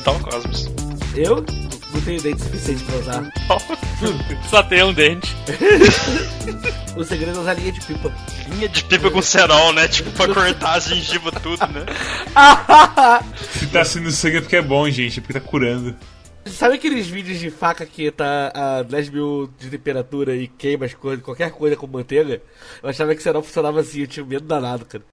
Cosmos? Eu não tenho dente suficiente pra usar. Só tem um dente. O segredo é usar linha de pipa. Linha de pipa com cerol, né? Tipo, pra cortar a gengiva tudo, né? Se tá sendo sangue é porque é bom, gente, é porque tá curando. Sabe aqueles vídeos de faca que tá a 10 mil de temperatura e queima as coisas, qualquer coisa com manteiga? Eu achava que o cerol funcionava assim, eu tinha medo danado, cara.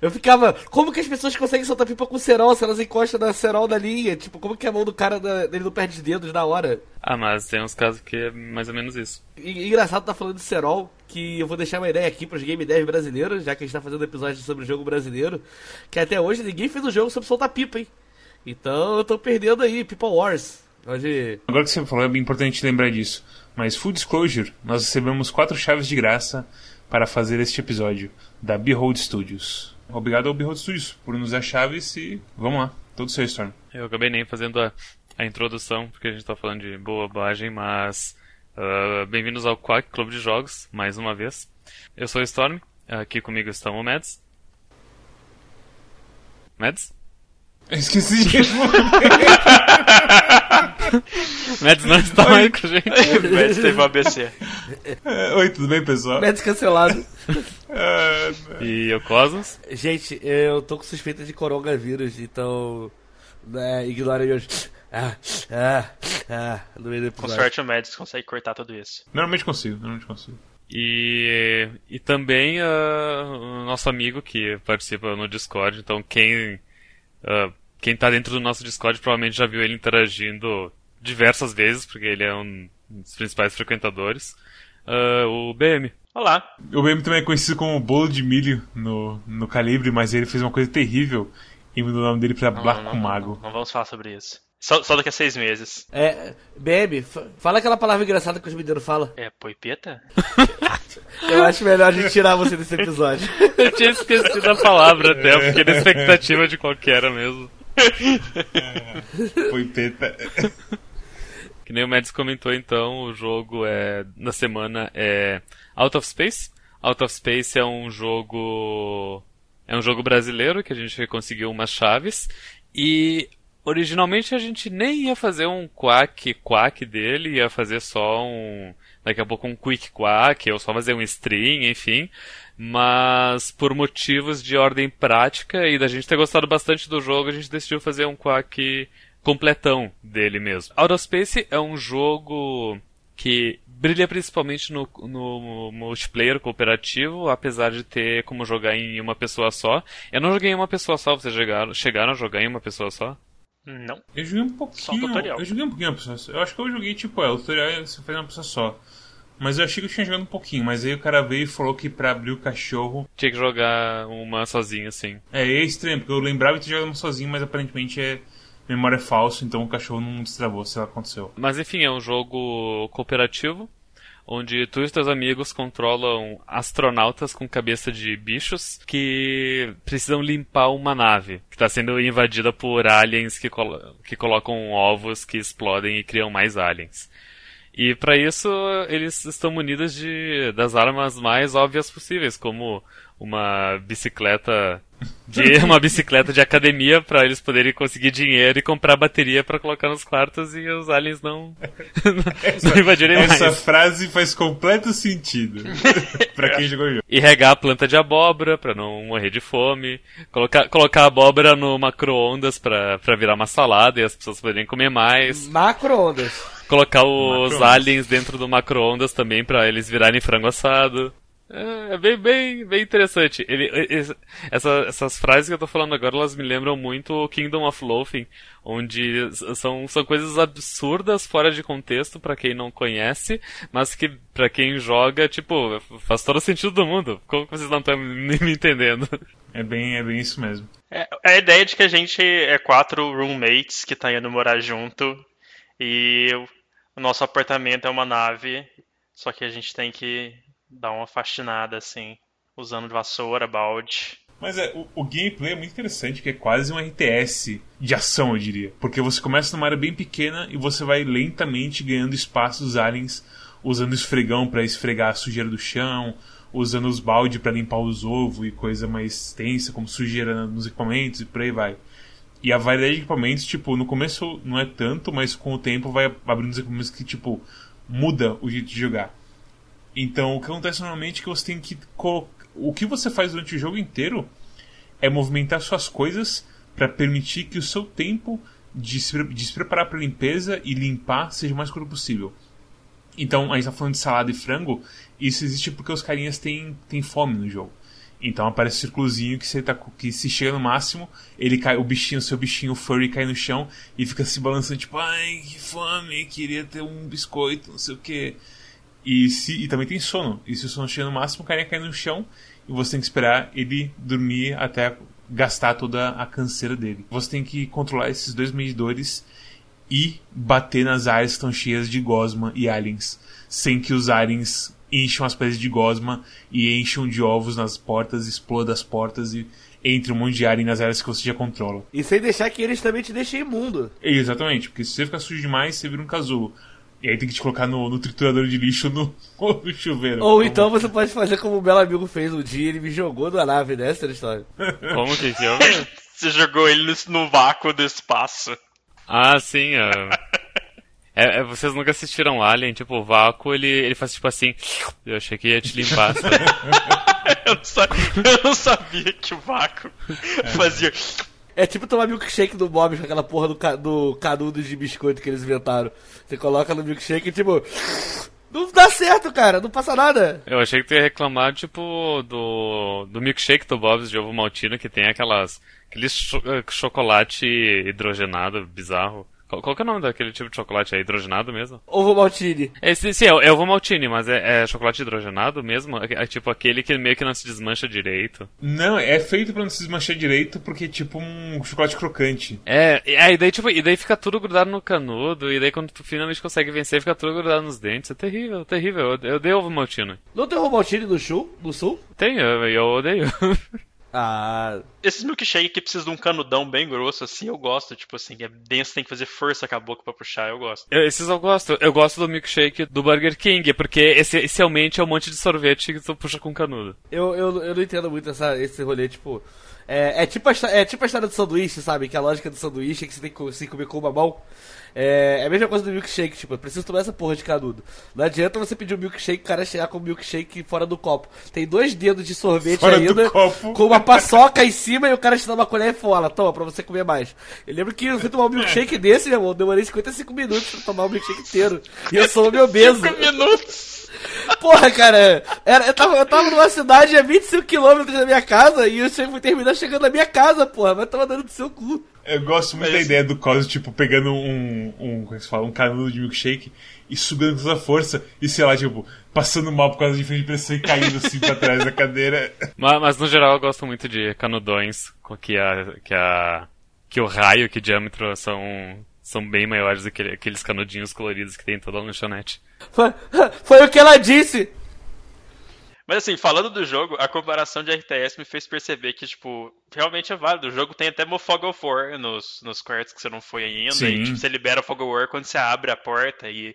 Eu ficava, como que as pessoas conseguem soltar pipa com cerol se elas encostam na cerol da linha? Tipo, como que a mão do cara da- dele não perde os dedos na hora? Ah, mas tem uns casos que é mais ou menos isso. E, engraçado tá falando de cerol, que eu vou deixar uma ideia aqui pros game devs brasileiros, já que a gente tá fazendo episódio sobre o jogo brasileiro, que até hoje ninguém fez um jogo sobre soltar pipa, hein? Então eu tô perdendo aí, Pipa Wars. Onde Agora que você falou, é bem importante lembrar disso. Mas, full disclosure, nós recebemos quatro chaves de graça para fazer este episódio, da Behold Studios. Obrigado ao Behold Studios por nos dar chaves e vamos lá, todo seu Storm. Eu acabei nem fazendo a, a introdução, porque a gente tá falando de bobagem, mas. ah, Bem-vindos ao Quack Clube de Jogos, mais uma vez. Eu sou o Storm, aqui comigo estão o Mads. Mads? Eu esqueci de Mads não está mais com a gente. Mads teve um ABC. É, Oi, tudo bem, pessoal? Médios cancelado. Ah, E o Cosmos. Gente, eu tô com suspeita de coronavírus, então. Né, ignorem meus. Ah, ah, ah, no meio do Com episódio. sorte o Mads consegue cortar tudo isso. normalmente consigo, normalmente consigo. E, e também ah, o nosso amigo que participa no Discord. Então, quem, ah, quem tá dentro do nosso Discord provavelmente já viu ele interagindo diversas vezes, porque ele é um dos principais frequentadores. Ah, o BM. Olá. O BM também é conhecido como Bolo de Milho no, no Calibre, mas ele fez uma coisa terrível e mudou o nome dele pra Não, Black não, não, Mago. não, não vamos falar sobre isso. Só, só daqui a seis meses. É, BM, fa- fala aquela palavra engraçada que os mineiros falam. É, poipeta? Eu acho melhor a gente tirar você desse episódio. Eu tinha esquecido a palavra até, eu fiquei na expectativa de qual que era mesmo. Foi teta. Que nem o Mads comentou então, o jogo é na semana é Out of Space. Out of Space é um jogo é um jogo brasileiro que a gente conseguiu umas chaves e originalmente a gente nem ia fazer um quack quack dele, ia fazer só um daqui a pouco um quick quack ou só fazer um stream, enfim. Mas por motivos de ordem prática e da gente ter gostado bastante do jogo, a gente decidiu fazer um quack completão dele mesmo. Out of Space é um jogo que brilha principalmente no, no multiplayer cooperativo, apesar de ter como jogar em uma pessoa só. Eu não joguei em uma pessoa só, vocês chegaram, chegaram a jogar em uma pessoa só? Não. Eu joguei um Só pouquinho. o tutorial. Eu joguei um pouquinho uma pessoa só. Eu acho que eu joguei tipo, é, o tutorial é você fazer uma pessoa só. Mas eu achei que eu tinha jogado um pouquinho, mas aí o cara veio e falou que pra abrir o cachorro. Tinha que jogar uma sozinha, assim. É, é estranho, porque eu lembrava de ter jogado uma sozinho, mas aparentemente é memória é falso, então o cachorro não destravou, sei lá o que aconteceu. Mas enfim, é um jogo cooperativo, onde tu e teus amigos controlam astronautas com cabeça de bichos que precisam limpar uma nave que está sendo invadida por aliens que, que colocam ovos que explodem e criam mais aliens. E para isso eles estão munidos de das armas mais óbvias possíveis, como uma bicicleta de uma bicicleta de academia para eles poderem conseguir dinheiro e comprar bateria para colocar nos quartos e os aliens não não invadirem Essa mais. frase faz completo sentido pra quem jogou o jogo. E regar a planta de abóbora para não morrer de fome, colocar colocar a abóbora no macro-ondas para para virar uma salada e as pessoas poderem comer mais. Macro-ondas. Colocar os Macro-ondas. aliens dentro do macro-ondas também pra eles virarem frango assado. É, é bem, bem, bem interessante. Ele, esse- essa- essas frases que eu tô falando agora, elas me lembram muito o Kingdom of Loathing, onde são, são coisas absurdas, fora de contexto pra quem não conhece, mas que pra quem joga, tipo, faz todo o sentido do mundo. Como que vocês não estão me me entendendo? É bem, é bem isso mesmo. É, é a ideia de que a gente é quatro roommates que tá indo morar junto e o, o nosso apartamento é uma nave, só que a gente tem que dar uma faxinada assim, usando vassoura, balde. Mas é, o, o gameplay é muito interessante, que é quase um RTS de ação, eu diria. Porque você começa numa área bem pequena e você vai lentamente ganhando espaço dos aliens usando esfregão para esfregar a sujeira do chão, usando os balde para limpar os ovos e coisa mais tensa, como sujeira nos equipamentos e por aí vai. E a variedade de equipamentos, tipo, no começo não é tanto, mas com o tempo vai abrindo os equipamentos que, tipo, muda o jeito de jogar. Então, o que acontece normalmente é que você tem que. O que você faz durante o jogo inteiro é movimentar suas coisas para permitir que o seu tempo de se, de se preparar para limpeza e limpar seja o mais curto possível. Então, a gente tá falando de salada e frango, isso existe porque os carinhas têm, têm fome no jogo. Então aparece um círculozinho que você tá que se chega no máximo, ele cai, o bichinho, seu bichinho furry cai no chão e fica se balançando tipo, ai, que fome, queria ter um biscoito, não sei o que. E, se, e também tem sono. E se o sono chega no máximo, o carinha cai no chão e você tem que esperar ele dormir até gastar toda a canseira dele. Você tem que controlar esses dois medidores e bater nas áreas que estão cheias de gosma e aliens, sem que os aliens encham as pedras de gosma e encham de ovos nas portas, explodam as portas e entre um monte de alien nas áreas que você já controla. E sem deixar que eles também te deixem imundo. Exatamente, porque se você ficar sujo demais, você vira um casulo. E aí tem que te colocar no, no triturador de lixo no, no chuveiro. Ou como... então você pode fazer como o Belo Amigo fez um dia, ele me jogou da nave, né, essa história. Como que que é? Você jogou ele no, vácuo do espaço. Ah, sim. Uh... É, é, vocês nunca assistiram Alien? Tipo, o vácuo, ele, ele faz tipo assim. Eu achei que ia te limpar, sabe? eu, não sabia, eu, não sabia, que o vácuo é. fazia. É tipo tomar milkshake do Bob com aquela porra do, do canudo de biscoito que eles inventaram. Você coloca no milkshake e tipo. Não dá certo, cara, não passa nada. Eu achei que tu ia reclamar, tipo, do, do milkshake do Bob's de ovo maltino, que tem aquelas. aquele cho chocolate hidrogenado bizarro. Qual, qual que é o nome daquele tipo de chocolate? É hidrogenado mesmo? Ovo maltine. É, sim, sim, é, é ovo maltine, mas é, é, chocolate hidrogenado mesmo? É, é, tipo aquele que meio que não se desmancha direito. Não, é feito pra não se desmanchar direito porque é tipo um chocolate crocante. É, é e daí tipo, e daí fica tudo grudado no canudo, e daí quando tu finalmente consegue vencer, fica tudo grudado nos dentes. É terrível, terrível. Eu, eu dei ovo maltine. Não tem ovo maltine no sul? No sul? Tem, eu, eu odeio. Ah. Esses milkshake que precisam de um canudão bem grosso, assim, eu gosto. Tipo assim, é denso, tem que fazer força com a boca pra puxar, eu gosto. Esses eu gosto. Eu gosto do milkshake do Burger King, porque esse, essencialmente é um monte de sorvete que tu puxa com canudo. Eu, eu, eu não entendo muito essa, esse rolê, tipo. É, é, tipo a, é tipo a história do sanduíche, sabe? Que a lógica do sanduíche é que você tem que se comer com uma mão. É, é a mesma coisa do milkshake, tipo, eu preciso tomar essa porra de canudo. Não adianta você pedir um milkshake e o cara chegar com o milkshake fora do copo. Tem dois dedos de sorvete fora ainda, com uma paçoca em cima e o cara te dá uma colher e fala, toma, pra você comer mais. Eu lembro que eu fui tomar um milkshake desse, meu irmão, demorei 55 minutos pra tomar o um milkshake inteiro. E eu sou meu obeso. 5 minutos! Porra, cara, era, eu, tava, eu tava numa cidade a 25 km da minha casa e eu fui terminar chegando na minha casa, porra, mas tava dando do seu cu. Eu gosto muito da ideia do Cosmo, tipo, pegando um, um, como é que se fala, um canudo de milkshake e sugando toda a força e, sei lá, tipo, passando mal por causa de frente de pressão e caindo assim pra trás da cadeira. Mas, mas, no geral eu gosto muito de canudões, que a, que a, que o raio, que o diâmetro são, são bem maiores do que aqueles canudinhos coloridos que tem em toda a lanchonete. Foi, foi o que ela disse! Mas assim, falando do jogo, a comparação de RTS me fez perceber que, tipo, realmente é válido. O jogo tem até Fog of War nos, nos quartos que você não foi ainda. Sim. E tipo, você libera o Fog of War quando você abre a porta. E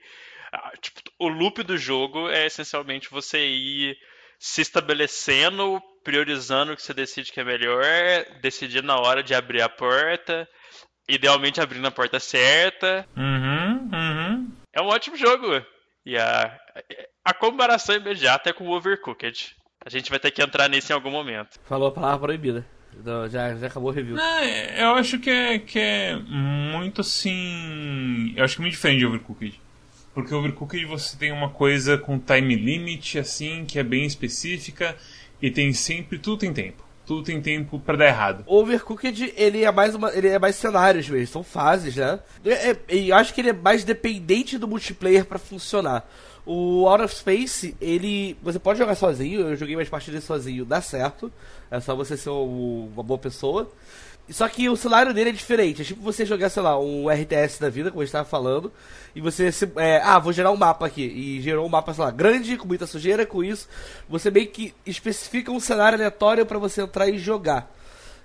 ah, tipo, o loop do jogo é essencialmente você ir se estabelecendo, priorizando o que você decide que é melhor, decidir na hora de abrir a porta, idealmente abrindo a porta certa. Uhum, uhum. É um ótimo jogo. E a, a comparação imediata é com o Overcooked. A gente vai ter que entrar nisso em algum momento. Falou a palavra proibida. Então, já, já acabou o review. É, eu acho que é, que é muito assim. Eu acho que é muito diferente de Overcooked. Porque Overcooked você tem uma coisa com time limit, assim, que é bem específica. E tem sempre. Tudo tem tempo. Tudo tem tempo para dar errado. Overcooked, ele é mais uma, ele é mais cenários mesmo, são fases, né? E é, eu acho que ele é mais dependente do multiplayer para funcionar. O Out of Space, ele. Você pode jogar sozinho, eu joguei mais partidas sozinho, dá certo. É só você ser uma boa pessoa. Só que o cenário dele é diferente. É tipo você jogar, sei lá, um RTS da vida, como a gente estava falando, e você se, é, ah, vou gerar um mapa aqui. E gerou um mapa, sei lá, grande, com muita sujeira, com isso. Você meio que especifica um cenário aleatório para você entrar e jogar.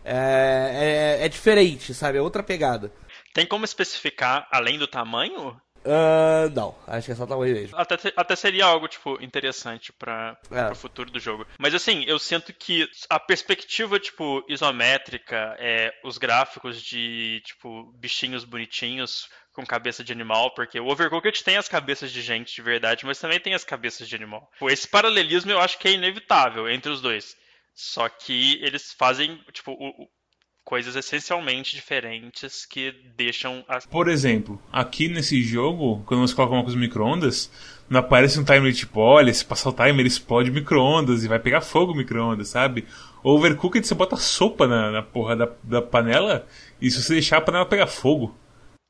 É, é, é, diferente, sabe? É outra pegada. Tem como especificar além do tamanho? Uh, não, acho que é só tamanho mesmo. Até, até seria algo, tipo, interessante para é. o futuro do jogo. Mas assim, eu sinto que a perspectiva, tipo, isométrica, é, os gráficos de, tipo, bichinhos bonitinhos com cabeça de animal, porque o Overcooked tem as cabeças de gente de verdade, mas também tem as cabeças de animal. Esse paralelismo eu acho que é inevitável entre os dois. Só que eles fazem, tipo, o, coisas essencialmente diferentes que deixam. As... Por exemplo, aqui nesse jogo, quando você coloca uma coisa no micro-ondas, não aparece um timer tipo, olha, se passar o timer explode micro-ondas e vai pegar fogo o micro-ondas, sabe? Overcooked você bota sopa na, na porra da, da panela e se você deixar a panela pegar fogo.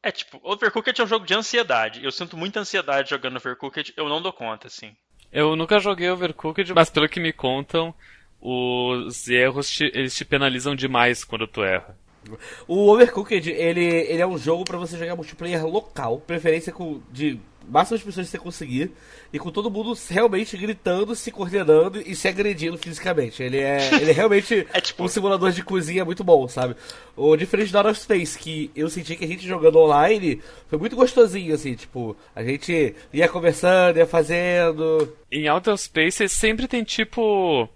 É tipo, Overcooked é um jogo de ansiedade. Eu sinto muita ansiedade jogando Overcooked, eu não dou conta, assim. Eu nunca joguei Overcooked, mas pelo que me contam, os erros te, eles te penalizam demais quando tu erra. O Overcooked, ele, ele é um jogo para você jogar multiplayer local, preferência com, de máximas pessoas que você conseguir, e com todo mundo realmente gritando, se coordenando e se agredindo fisicamente. Ele é, ele é realmente é tipo... um simulador de cozinha muito bom, sabe? O diferente do Out of Space, que eu senti que a gente jogando online foi muito gostosinho, assim, tipo, a gente ia conversando, ia fazendo. Em Out of Space sempre tem tipo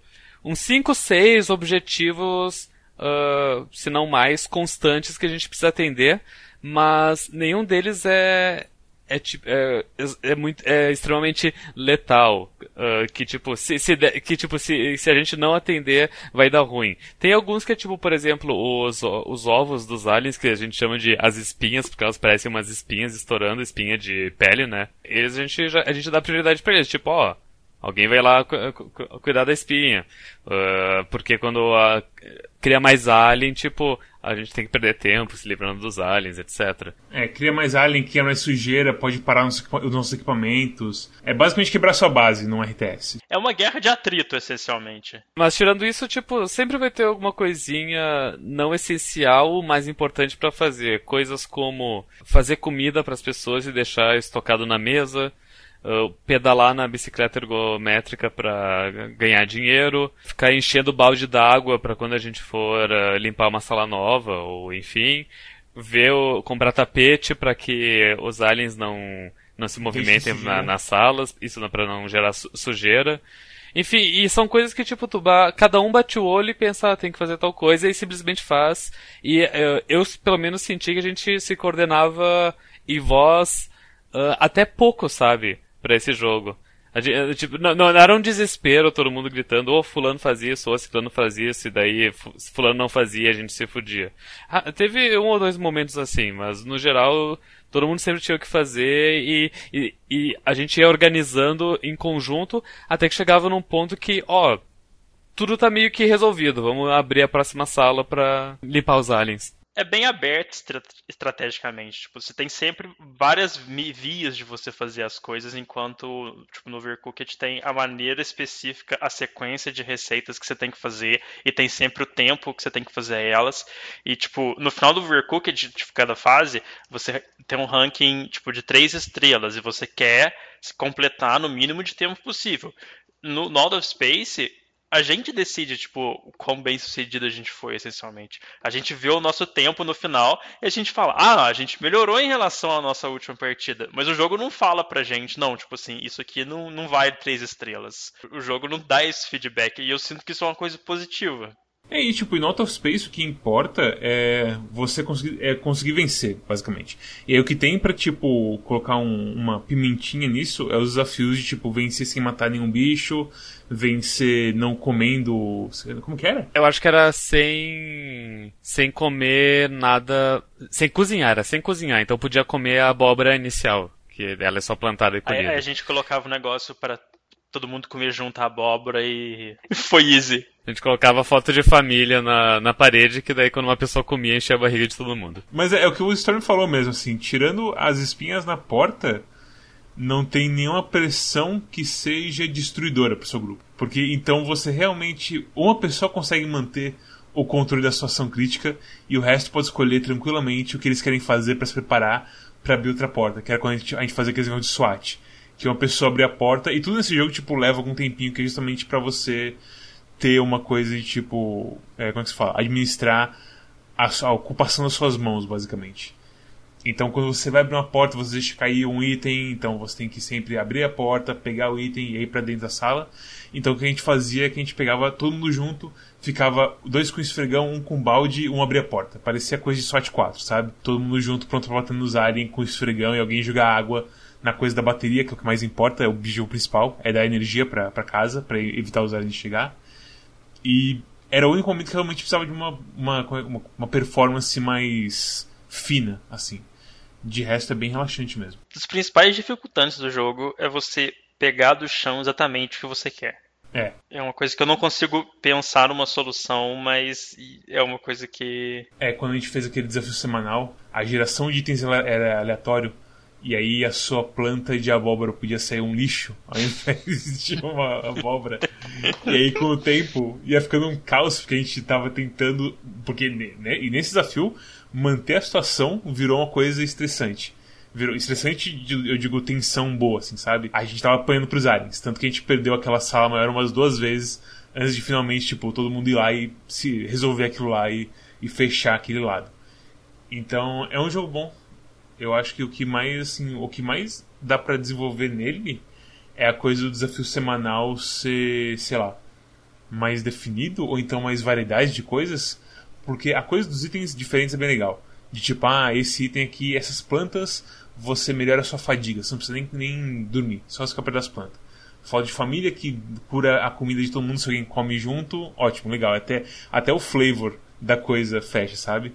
uns 5, 6 objetivos, uh, se não mais, constantes que a gente precisa atender, mas nenhum deles é, é, é, é, muito, é extremamente letal. Uh, que tipo, se, se, que, tipo se, se a gente não atender, vai dar ruim. Tem alguns que é tipo, por exemplo, os, os ovos dos aliens, que a gente chama de as espinhas, porque elas parecem umas espinhas estourando, espinha de pele, né? Eles a gente, já, a gente dá prioridade pra eles, tipo, ó, Alguém vai lá cu cuidar da espinha. Uh, porque quando uh, cria mais alien, tipo, a gente tem que perder tempo se livrando dos aliens, etc. É, cria mais alien, cria mais sujeira, pode parar os nossos equipamentos. É basicamente quebrar sua base num RTS. É uma guerra de atrito, essencialmente. Mas tirando isso, tipo, sempre vai ter alguma coisinha não essencial, mais importante para fazer. Coisas como fazer comida para as pessoas e deixar estocado na mesa uh, pedalar na bicicleta ergométrica para ganhar dinheiro, ficar enchendo o balde d'água para quando a gente for uh, limpar uma sala nova, ou enfim, ver o, comprar tapete para que os aliens não não se movimentem na, nas salas, isso para não gerar sujeira. Enfim, e são coisas que, tipo, tu cada um bate o olho e pensa, ah, tem que fazer tal coisa, e simplesmente faz. E uh, eu, pelo menos, senti que a gente se coordenava em voz uh, até pouco, sabe? Para esse jogo. Gente, tipo, não, não, era um desespero todo mundo gritando, ou fulano fazia isso, ou fulano fazia isso, e daí fulano não fazia, a gente se fudia. Ah, teve um ou dois momentos assim, mas no geral todo mundo sempre tinha o que fazer e, e, e a gente ia organizando em conjunto até que chegava num ponto que, ó, tudo tá meio que resolvido, vamos abrir a próxima sala para limpar os aliens é bem aberto estrategicamente. Tipo, você tem sempre várias vias de você fazer as coisas, enquanto tipo, no Overcooked tem a maneira específica, a sequência de receitas que você tem que fazer, e tem sempre o tempo que você tem que fazer elas. E, tipo, no final do Overcooked, de cada fase, você tem um ranking tipo, de três estrelas, e você quer se completar no mínimo de tempo possível. No Node of Space, a gente decide, tipo, quão bem sucedido a gente foi, essencialmente. A gente vê o nosso tempo no final e a gente fala, ah, a gente melhorou em relação à nossa última partida. Mas o jogo não fala pra gente, não, tipo assim, isso aqui não, não vai três estrelas. O jogo não dá esse feedback e eu sinto que isso é uma coisa positiva. É, e tipo, em Out of Space o que importa é você conseguir, é conseguir vencer, basicamente. E aí o que tem pra, tipo, colocar um, uma pimentinha nisso é os desafios de, tipo, vencer sem matar nenhum bicho, vencer não comendo. Como que era? Eu acho que era sem. sem comer nada. sem cozinhar, era sem cozinhar. Então podia comer a abóbora inicial, que ela é só plantada e colhida. Aí a gente colocava o um negócio para todo mundo comer junto a abóbora e foi easy. A gente colocava foto de família na, na parede, que daí quando uma pessoa comia, enchia a barriga de todo mundo. Mas é, é o que o Storm falou mesmo, assim, tirando as espinhas na porta, não tem nenhuma pressão que seja destruidora para o seu grupo. Porque então você realmente, uma pessoa consegue manter o controle da situação crítica e o resto pode escolher tranquilamente o que eles querem fazer para se preparar para abrir outra porta, que era quando a gente, a gente fazia aquele negócio de SWAT. Que uma pessoa abre a porta e tudo nesse jogo tipo, leva algum tempinho que é justamente para você ter uma coisa de tipo. É, como é que se fala? Administrar a, a, ocupação das suas mãos, basicamente. Então, quando você vai abrir uma porta, você deixa cair um item, então você tem que sempre abrir a porta, pegar o item e ir para dentro da sala. Então, o que a gente fazia é que a gente pegava todo mundo junto, ficava dois com esfregão, um com balde, um abria a porta. Parecia coisa de SWAT 4, sabe? Todo mundo junto, pronto pra bater nos aliens com esfregão e alguém jogar água na coisa da bateria, que é o que mais importa, é o objetivo principal, é dar energia para casa, para evitar os aliens chegar. E era o único momento que realmente precisava de uma, uma, uma, uma performance mais fina, assim. De resto é bem relaxante mesmo. Os principais dificultantes do jogo é você pegar do chão exatamente o que você quer. É. É uma coisa que eu não consigo pensar uma solução, mas é uma coisa que. É, quando a gente fez aquele desafio semanal, a geração de itens era aleatório. E aí a sua planta de abóbora podia sair um lixo ao invés de uma abóbora. e aí com o tempo ia ficando um caos, porque a gente tava tentando. Porque né, e nesse desafio, manter a situação virou uma coisa estressante. Virou estressante, eu digo tensão boa, assim, sabe? A gente tava apanhando pros aliens. Tanto que a gente perdeu aquela sala maior umas duas vezes antes de finalmente, tipo, todo mundo ir lá e se resolver aquilo lá e, e fechar aquele lado. Então, é um jogo bom eu acho que o que mais assim, o que mais dá para desenvolver nele é a coisa do desafio semanal ser, sei lá, mais definido ou então mais variedade de coisas, porque a coisa dos itens diferentes é bem legal. De tipo, ah, esse item aqui, essas plantas, você melhora a sua fadiga, você não precisa nem, nem dormir, só ficar perto das plantas. Fala de família que cura a comida de todo mundo se alguém come junto, ótimo, legal. Até, até o flavor da coisa fecha, sabe?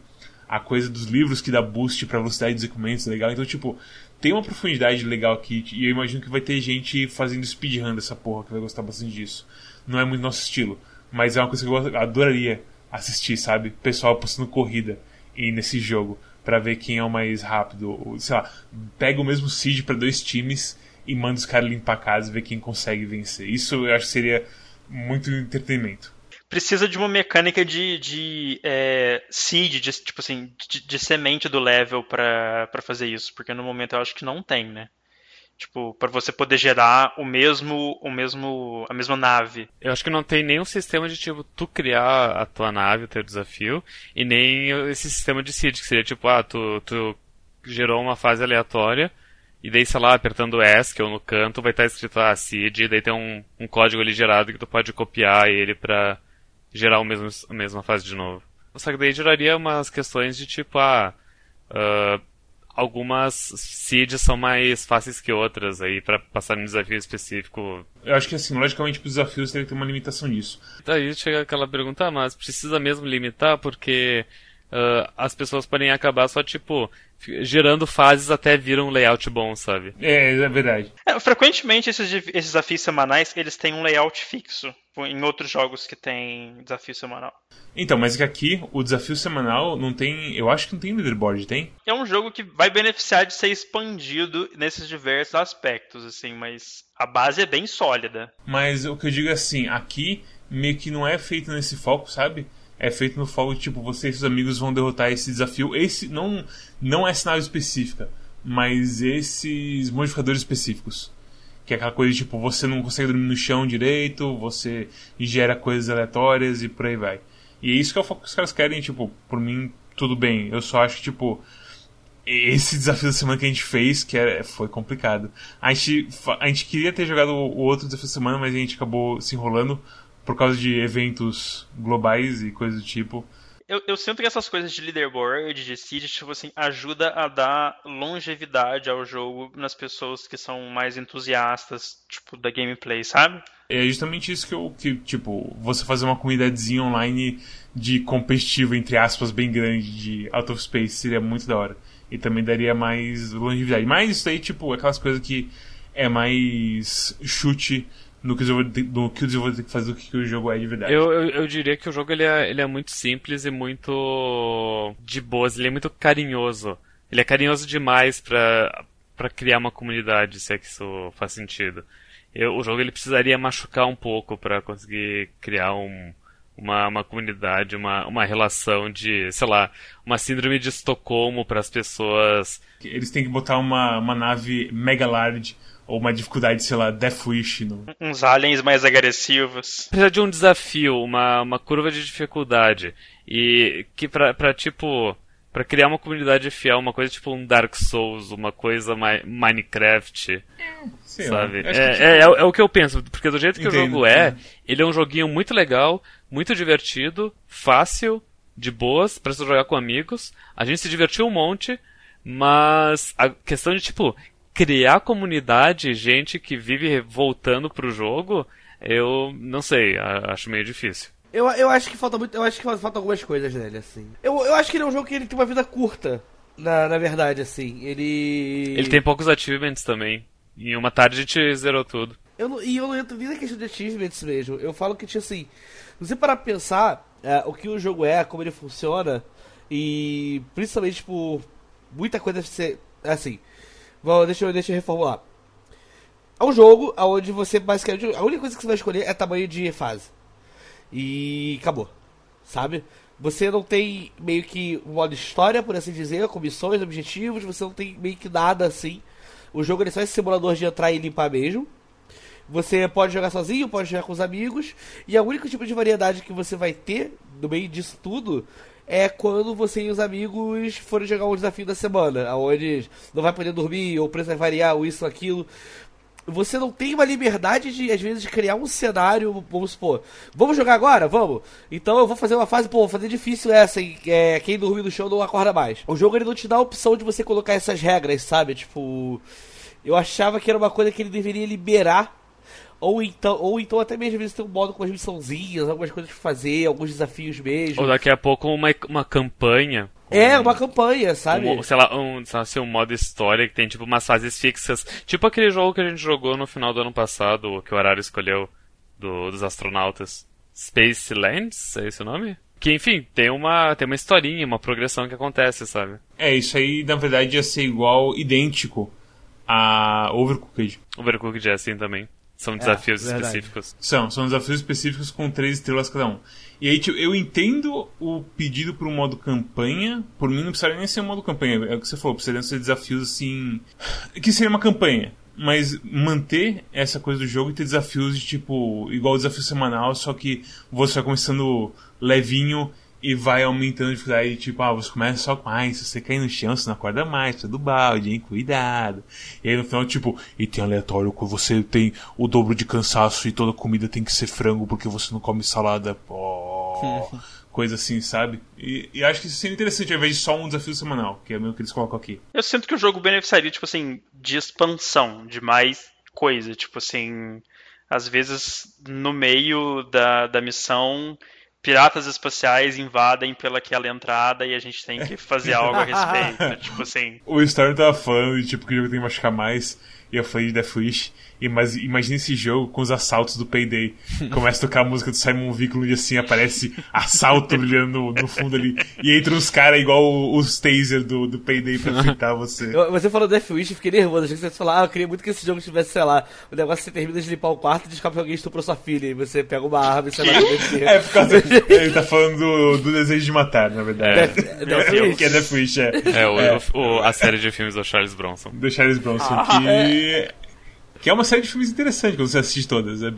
A coisa dos livros que dá boost pra velocidade dos equipamentos legal. Então, tipo, tem uma profundidade legal aqui. E eu imagino que vai ter gente fazendo speedrun dessa porra que vai gostar bastante disso. Não é muito nosso estilo. Mas é uma coisa que eu adoraria assistir, sabe? Pessoal postando corrida e nesse jogo. para ver quem é o mais rápido. Sei lá, pega o mesmo seed para dois times e manda os caras limpar a casa e ver quem consegue vencer. Isso eu acho que seria muito entretenimento precisa de uma mecânica de, de é, seed, de, tipo assim, de, de semente do level para fazer isso, porque no momento eu acho que não tem, né? Tipo, para você poder gerar o mesmo, o mesmo, a mesma nave. Eu acho que não tem nenhum sistema de tipo tu criar a tua nave, o teu desafio, e nem esse sistema de seed que seria tipo, ah, tu, tu gerou uma fase aleatória e daí, sei lá, apertando ESC ou no canto vai estar escrito ah, seed, e daí tem um, um código ali gerado que tu pode copiar ele para gerar o mesmo, a mesma fase de novo. Só que daí geraria umas questões de tipo, ah, uh, algumas seeds são mais fáceis que outras aí para passar num desafio específico. Eu acho que assim, logicamente para os desafios teria que ter uma limitação nisso. Daí chega aquela pergunta, ah, mas precisa mesmo limitar porque uh, as pessoas podem acabar só tipo gerando fases até vir um layout bom, sabe? É, é verdade. É, frequentemente esses, esses desafios semanais eles têm um layout fixo em outros jogos que tem desafio semanal. Então, mas é que aqui o desafio semanal não tem. Eu acho que não tem leaderboard, tem? É um jogo que vai beneficiar de ser expandido nesses diversos aspectos, assim, mas a base é bem sólida. Mas o que eu digo é assim, aqui meio que não é feito nesse foco, sabe? É feito no foco tipo, você e seus amigos vão derrotar esse desafio. Esse não, não é sinal específica, mas esses modificadores específicos. Que é aquela coisa tipo, você não consegue dormir no chão direito, você gera coisas aleatórias e por aí vai. E é isso que, é o foco que os caras querem, tipo, por mim, tudo bem. Eu só acho, tipo, esse desafio da semana que a gente fez, que era, foi complicado. A gente, a gente queria ter jogado o outro desafio da semana, mas a gente acabou se enrolando por causa de eventos globais e coisas do tipo eu, eu, sinto que essas coisas de leaderboard, de seed, tipo assim, ajuda a dar longevidade ao jogo nas pessoas que são mais entusiastas, tipo, da gameplay, sabe? É justamente isso que eu, que, tipo, você fazer uma comunidadezinha online de competitivo, entre aspas, bem grande de Out of Space seria muito da hora. E também daria mais longevidade. Mas isso aí, tipo, aquelas coisas que é mais chute no que, o no que o desenvolvedor tem que fazer do que o jogo é de verdade. Eu, eu, eu, diria que o jogo ele é, ele é muito simples e muito de boas, ele é muito carinhoso. Ele é carinhoso demais pra, pra criar uma comunidade, se é que isso faz sentido. Eu, o jogo ele precisaria machucar um pouco para conseguir criar um, uma, uma comunidade, uma, uma relação de, sei lá, uma síndrome de Estocolmo para as pessoas. Eles têm que botar uma, uma nave mega large ou uma dificuldade, sei lá, Death Wish. No... Uns aliens mais agressivos. Precisa de um desafio, uma, uma curva de dificuldade. E que pra, pra tipo. Pra criar uma comunidade fiel, uma coisa tipo um Dark Souls, uma coisa mais Minecraft, Sei lá. sabe? É, tipo, é, é, é o que eu penso, porque do jeito que o Entendo, jogo é, ele é um joguinho muito legal, muito divertido, fácil, de boas, pra você jogar com amigos. A gente se divertiu um monte, mas a questão de, tipo, criar comunidade, gente que vive voltando pro jogo, eu não sei, acho meio difícil. Eu, eu acho que falta muito. Eu acho que falta algumas coisas nele, assim. Eu, eu acho que ele é um jogo que ele tem uma vida curta. Na, na verdade, assim. Ele. Ele tem poucos achievements também. Em uma tarde a gente zerou tudo. Eu não, e eu não entro nem na questão de achievements mesmo. Eu falo que, tipo assim, se você parar pra pensar é, o que o jogo é, como ele funciona, e principalmente por muita coisa ser. Assim, vou, deixa, eu, deixa eu reformular. É um jogo onde você basicamente. A única coisa que você vai escolher é tamanho de fase. E acabou. Sabe? Você não tem meio que um modo história, por assim dizer, com missões, objetivos, você não tem meio que nada assim. O jogo ele é só esse simulador de entrar e limpar mesmo. Você pode jogar sozinho, pode jogar com os amigos. E a única tipo de variedade que você vai ter no meio disso tudo é quando você e os amigos forem jogar um desafio da semana, onde não vai poder dormir, ou o preço vai variar, ou isso, aquilo. Você não tem uma liberdade de, às vezes, de criar um cenário, vamos supor, vamos jogar agora? Vamos? Então eu vou fazer uma fase, pô, vou fazer difícil essa, e, é, quem dormir no chão não acorda mais. O jogo ele não te dá a opção de você colocar essas regras, sabe? Tipo, eu achava que era uma coisa que ele deveria liberar. Ou então, ou então até mesmo às vezes ter um modo com as missãozinhas, algumas coisas pra fazer, alguns desafios mesmo. Ou daqui a pouco uma, uma campanha. É, uma campanha, sabe? Um, sei lá, um, sei lá, assim, um modo história que tem tipo umas fases fixas. Tipo aquele jogo que a gente jogou no final do ano passado, que o horário escolheu, do, dos astronautas. Space Lands, é esse o nome? Que enfim, tem uma, tem uma historinha, uma progressão que acontece, sabe? É, isso aí na verdade ia ser igual, idêntico a Overcooked. Overcooked é assim também. São desafios verdade. específicos. São, são desafios específicos com três estrelas cada um. E aí, tipo, eu entendo o pedido por um modo campanha. Por mim, não precisaria nem ser um modo campanha. É o que você falou, precisariam ser desafios assim. Que seria uma campanha. Mas manter essa coisa do jogo e ter desafios de tipo. igual o desafio semanal, só que você vai começando levinho e vai aumentando a dificuldade. Tipo, ah, você começa só com mais. Se você cair no chão, você não acorda mais. Precisa do balde, hein? Cuidado. E aí no final, tipo, item aleatório, que você tem o dobro de cansaço e toda comida tem que ser frango porque você não come salada. Pô. Coisa assim, sabe? E, e acho que isso seria interessante ao invés de só um desafio semanal, que é o mesmo que eles colocam aqui. Eu sinto que o jogo beneficiaria, tipo assim, de expansão, de mais coisa. Tipo assim, às vezes no meio da, da missão, piratas espaciais invadem pelaquela entrada e a gente tem que fazer algo a respeito. tipo assim. O Storm tava falando de tipo que o jogo tem que machucar mais. E eu falei de Death Wish. E, mas imagina esse jogo com os assaltos do Payday. Começa a tocar a música do Simon Vicolo e assim aparece assalto brilhando no, no fundo ali. E entra uns caras igual os taser do, do Payday pra fritar você. Eu- Você falou Death Wish, eu fiquei nervoso. Achei que você ia falar, ah, eu queria muito que esse jogo tivesse, sei lá, o negócio que você termina de limpar o quarto e descobre que alguém estuprou sua filha. E você pega uma arma e lá dentro. É, por causa. Ele tá falando do, do desejo de matar, na verdade. É. Death, Death É, Wish. que é Death Wish, é. É, o, o- a série de filmes do Charles Bronson. Do Charles Bronson, que. Que é uma série de filmes interessante quando você assiste todas. É,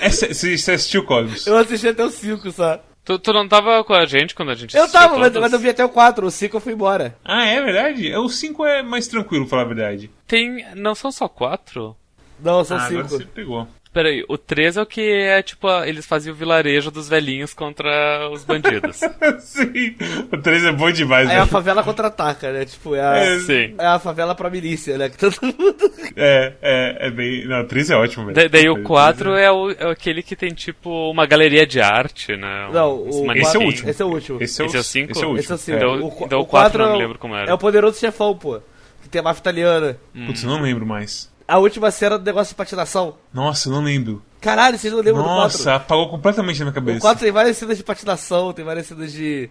é, sé- você, você assistiu Cosmos? eu assisti até o 5 só. Tu, tu não tava com a gente quando a gente Eu assistiu tava, mas, mas eu vi até o 4. O 5 eu fui embora. Ah, é verdade? É, O 5 é mais tranquilo, pra falar a verdade. Tem. Não são só quatro? Não, são Ah, agora 5. você pegou. Peraí, o 13 é o que é tipo, eles faziam o vilarejo dos velhinhos contra os bandidos. Sim, o 3 é bom demais, Aí a né? favela contra-ataca, né? Tipo, é a, É, Sim. é a favela pra milícia, né? Que todo mundo. É, é, é bem. Não, o 3 é ótimo, velho. Da- daí o três 4 é, o, é aquele que tem tipo uma galeria de arte, né? Não, Uns o. Esse é o último. Esse é o último. Esse é o Esse é o cinco? Esse é o último. Esse é o 5. Então- o, então o o quatro 4 eu não é o- lembro como era. É o poderoso chefão, pô. Que tem a máfia italiana. Putz, eu não lembro mais. A última cena do negócio de patinação. Nossa, eu não lembro. Caralho, vocês não lembram do 4? Nossa, apagou completamente na minha O cabeça. 4 tem várias cenas de patinação, tem várias cenas de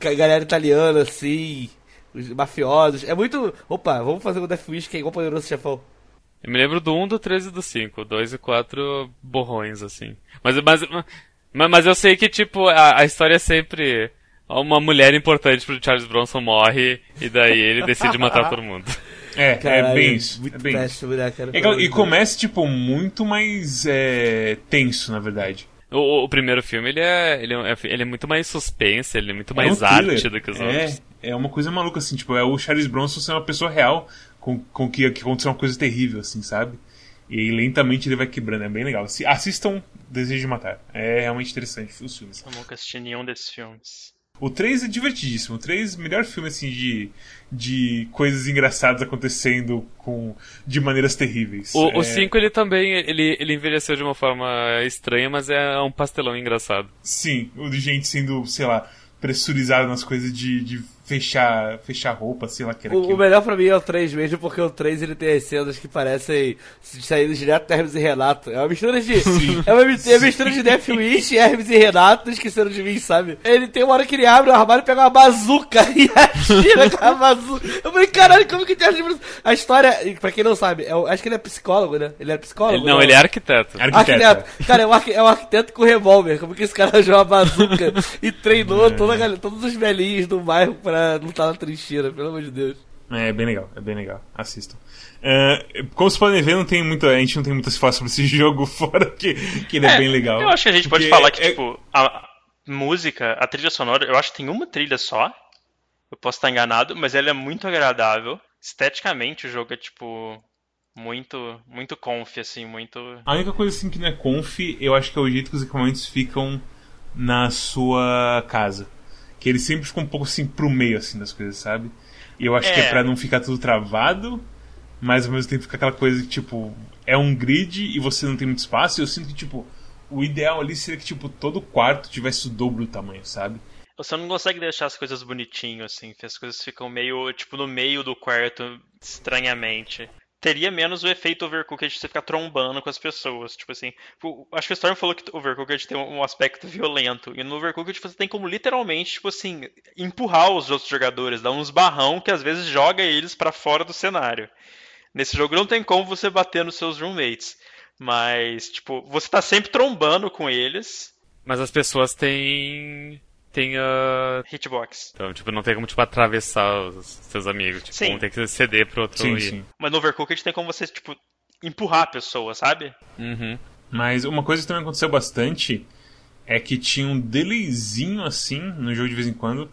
ga- galera italiana, assim, os mafiosos. É muito. Opa, vamos fazer o Death Wish que é igual poderoso chefão. Eu me lembro do 1, do 13 e do 5. 2 e 4 borrões, assim. Mas, mas, mas, mas eu sei que, tipo, a, a história é sempre. Uma mulher importante pro Charles Bronson morre e daí ele decide matar todo mundo. É, Caralho, é bem isso. Muito É bem isso. péssimo, né, cara? É que- e começa, tipo, muito mais é, tenso, na verdade. O, o primeiro filme, ele é, ele é, ele é muito mais suspense, ele é muito É mais um arte thriller. do que os é, outros. É uma coisa maluca, assim, tipo, é o Charles Bronson ser uma pessoa real com, com que, que aconteceu uma coisa terrível, assim, sabe? E aí lentamente ele vai quebrando, é bem legal. Se, assistam Desejo de Matar. É realmente interessante os filmes. Eu nunca assisti nenhum desses filmes. O 3 é divertidíssimo. O 3 melhor filme assim de, de coisas engraçadas acontecendo com de maneiras terríveis. O, é, o 5, ele também, ele, ele envelheceu de uma forma estranha, mas é um pastelão engraçado. Sim, o de gente sendo, sei lá, pressurizada nas coisas de, de fechar, fechar roupa, sei lá que era O, o melhor pra mim é o 3 mesmo, porque o 3 ele tem as cenas que parecem saindo direto de Hermes e Renato. É uma mistura de. É uma, mi- é uma mistura de Death Wish, Hermes e Renato esqueceram de mim, sabe? Ele tem uma hora que ele abre o armário e pega uma bazuca e atira com a bazuca. Eu falei, caralho, como que tem as A história, pra quem não sabe, é acho que ele é psicólogo, né? Ele é psicólogo? Ele- não, ele é arquiteto. Arquiteto. Arquiteto. Cara, é um, arqu- é um arquiteto com revólver. Como que esse cara arranjou uma bazuca e treinou toda a galera- todos os velhinhos do bairro pra lutar na trincheira, pelo amor de Deus. É bem legal, é bem legal. Assistam. É, como vocês podem ver, não tem muita, a gente não tem muito a se falar sobre esse jogo, fora que, que ele é, bem legal. Eu acho que a gente pode Porque falar que, é- tipo, a a música, a trilha sonora, eu acho que tem uma trilha só. Eu posso estar enganado, mas ela é muito agradável. Esteticamente, o jogo é, tipo, muito, muito conf, assim, muito. A única coisa assim que não é conf, eu acho que é o jeito que os equipamentos ficam na sua casa. Que eles sempre ficam um pouco assim pro meio assim das coisas, sabe? E eu acho que é É. pra não ficar tudo travado, mas ao mesmo tempo fica aquela coisa que, tipo, é um grid e você não tem muito espaço, e eu sinto que, tipo, o ideal ali seria que, tipo, todo quarto tivesse o dobro do tamanho, sabe? Você não consegue deixar as coisas bonitinho, assim, que as coisas ficam meio, tipo, no meio do quarto, estranhamente. Teria menos o efeito overcooked de você ficar trombando com as pessoas. Tipo assim, o- acho que o Storm falou que o overcooked tem um aspecto violento. E no overcooked você tem como literalmente, tipo assim, empurrar os outros jogadores, dar uns barrão que às vezes joga eles pra fora do cenário. Nesse jogo não tem como você bater nos seus roommates. Mas, tipo, você tá sempre trombando com eles. Mas as pessoas têm. Têm a. Hitbox. Então, tipo, não tem como, tipo, atravessar os seus amigos. Tipo, Sim. um tem que ceder pro outro Sim, ir. sim. Mas no Overcooked tem como você, tipo, empurrar a pessoa, sabe? Uhum. Mas uma coisa que também aconteceu bastante é que tinha um delayzinho assim no jogo de vez em quando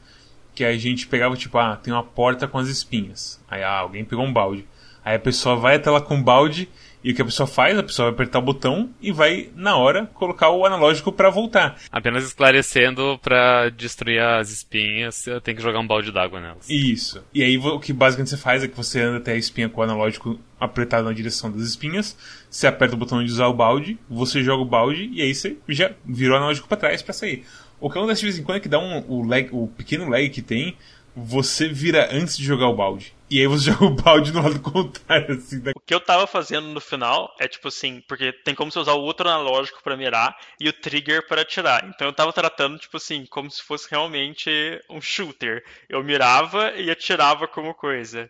que a gente pegava tipo, ah, tem uma porta com as espinhas. Aí ah, alguém pegou um balde. Aí a pessoa vai até lá com o balde e o que a pessoa faz? A pessoa vai apertar o botão e vai na hora colocar o analógico pra voltar. Apenas esclarecendo pra destruir as espinhas, tem que jogar um balde d'água nelas. Isso. E aí o que basicamente você faz é que você anda até a espinha com o analógico apertado na direção das espinhas, você aperta o botão de usar o balde, você joga o balde e aí você já virou o analógico pra trás pra sair. O que acontece de vez em quando é que dá um, o, lag, o pequeno lag que tem, você vira antes de jogar o balde. E aí você joga o balde no lado contrário, assim, da... O que eu tava fazendo no final é tipo assim, porque tem como você usar o outro analógico pra mirar e o trigger para atirar. Então eu tava tratando, tipo assim, como se fosse realmente um shooter. Eu mirava e atirava como coisa.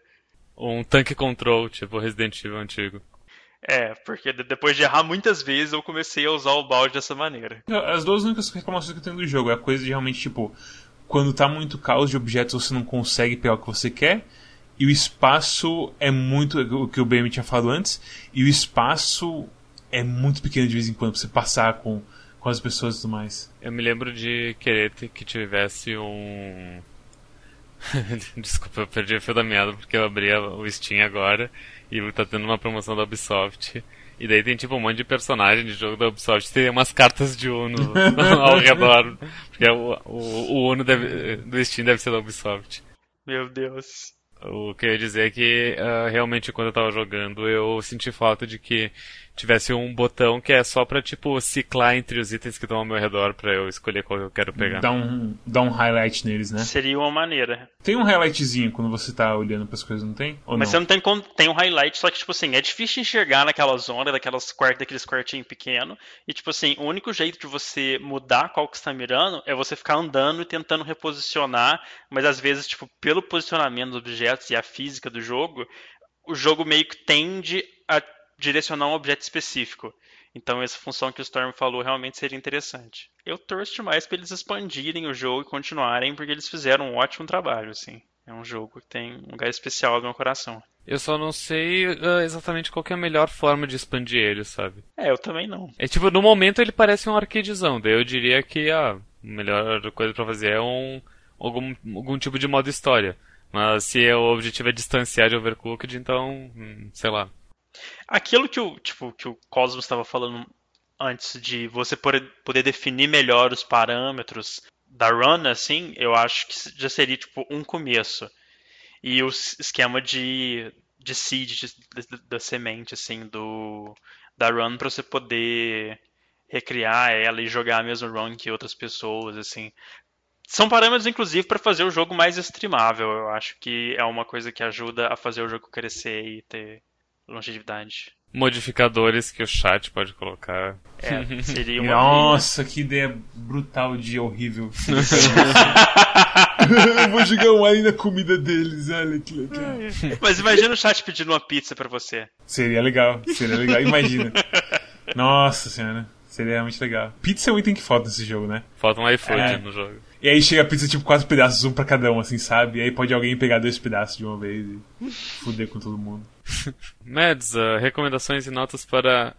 Um tanque control, tipo Resident Evil antigo. É, porque de- depois de errar muitas vezes eu comecei a usar o balde dessa maneira. As duas únicas reclamações que eu tenho do jogo é a coisa de realmente, tipo, quando tá muito caos de objetos você não consegue pegar o que você quer. E o espaço é muito. O que o BM tinha falado antes. E o espaço é muito pequeno de vez em quando pra você passar com, com as pessoas e tudo mais. Eu me lembro de querer que tivesse um. Desculpa, eu perdi o fio da meada porque eu abri o Steam agora e tá tendo uma promoção da Ubisoft. E daí tem tipo um monte de personagem de jogo da Ubisoft. Tem umas cartas de Uno ao redor. Porque o, o, o Uno deve- do Steam deve ser da Ubisoft. Meu Deus. O que eu ia dizer é que ah, realmente quando eu tava jogando eu senti falta de que tivesse um botão que é só pra tipo ciclar entre os itens que estão ao meu redor pra eu escolher qual eu quero pegar. Dá um, dá um highlight neles, né? Seria uma maneira. Tem um highlightzinho quando você tá olhando pras coisas, não tem? Ou Mas você não? não tem como. Tem um highlight, só que, tipo assim, é difícil enxergar naquela zona, daquelas quart, daqueles quartinhos pequenos. E, tipo assim, o único jeito de você mudar qual que você tá mirando é você ficar andando e tentando reposicionar. Mas às vezes, tipo, pelo posicionamento dos objetos e a física do jogo, o jogo meio que tende a direcionar um objeto específico. Então essa função que o Storm falou realmente seria interessante. Eu torço demais para eles expandirem o jogo e continuarem, porque eles fizeram um ótimo trabalho, assim. É um jogo que tem um lugar especial no meu coração. Eu só não sei uh, exatamente qual é a melhor forma de expandir ele, sabe? É, eu também não. É tipo, no momento ele parece um arcadezão, daí eu diria que ah, a melhor coisa para fazer é um algum, algum tipo de modo história. Mas se o objetivo é distanciar de Overcooked, então, hum, sei lá. Aquilo que o, tipo, que o Cosmos estava falando antes de você poder definir melhor os parâmetros da run, assim, eu acho que já seria tipo um começo. E o esquema de, de seed, de, de, da semente, assim, do da run para você poder recriar ela e jogar a mesma run que outras pessoas, assim. São parâmetros, inclusive, para fazer o jogo mais streamável. Eu acho que é uma coisa que ajuda a fazer o jogo crescer e ter longevidade modificadores que o chat pode colocar. É, seria uma. Nossa, que ideia brutal de horrível. Eu vou jogar um alien na comida deles, olha que legal. Mas imagina o chat pedindo uma pizza pra você. Seria legal, seria legal, imagina. Nossa senhora, seria realmente legal. Pizza é um item que falta nesse jogo, né? Falta um iFood é. no jogo. E aí chega a pizza tipo quatro pedaços, um pra cada um, assim, sabe? E aí pode alguém pegar dois pedaços de uma vez e fuder com todo mundo. Mads, uh, recomendações e notas para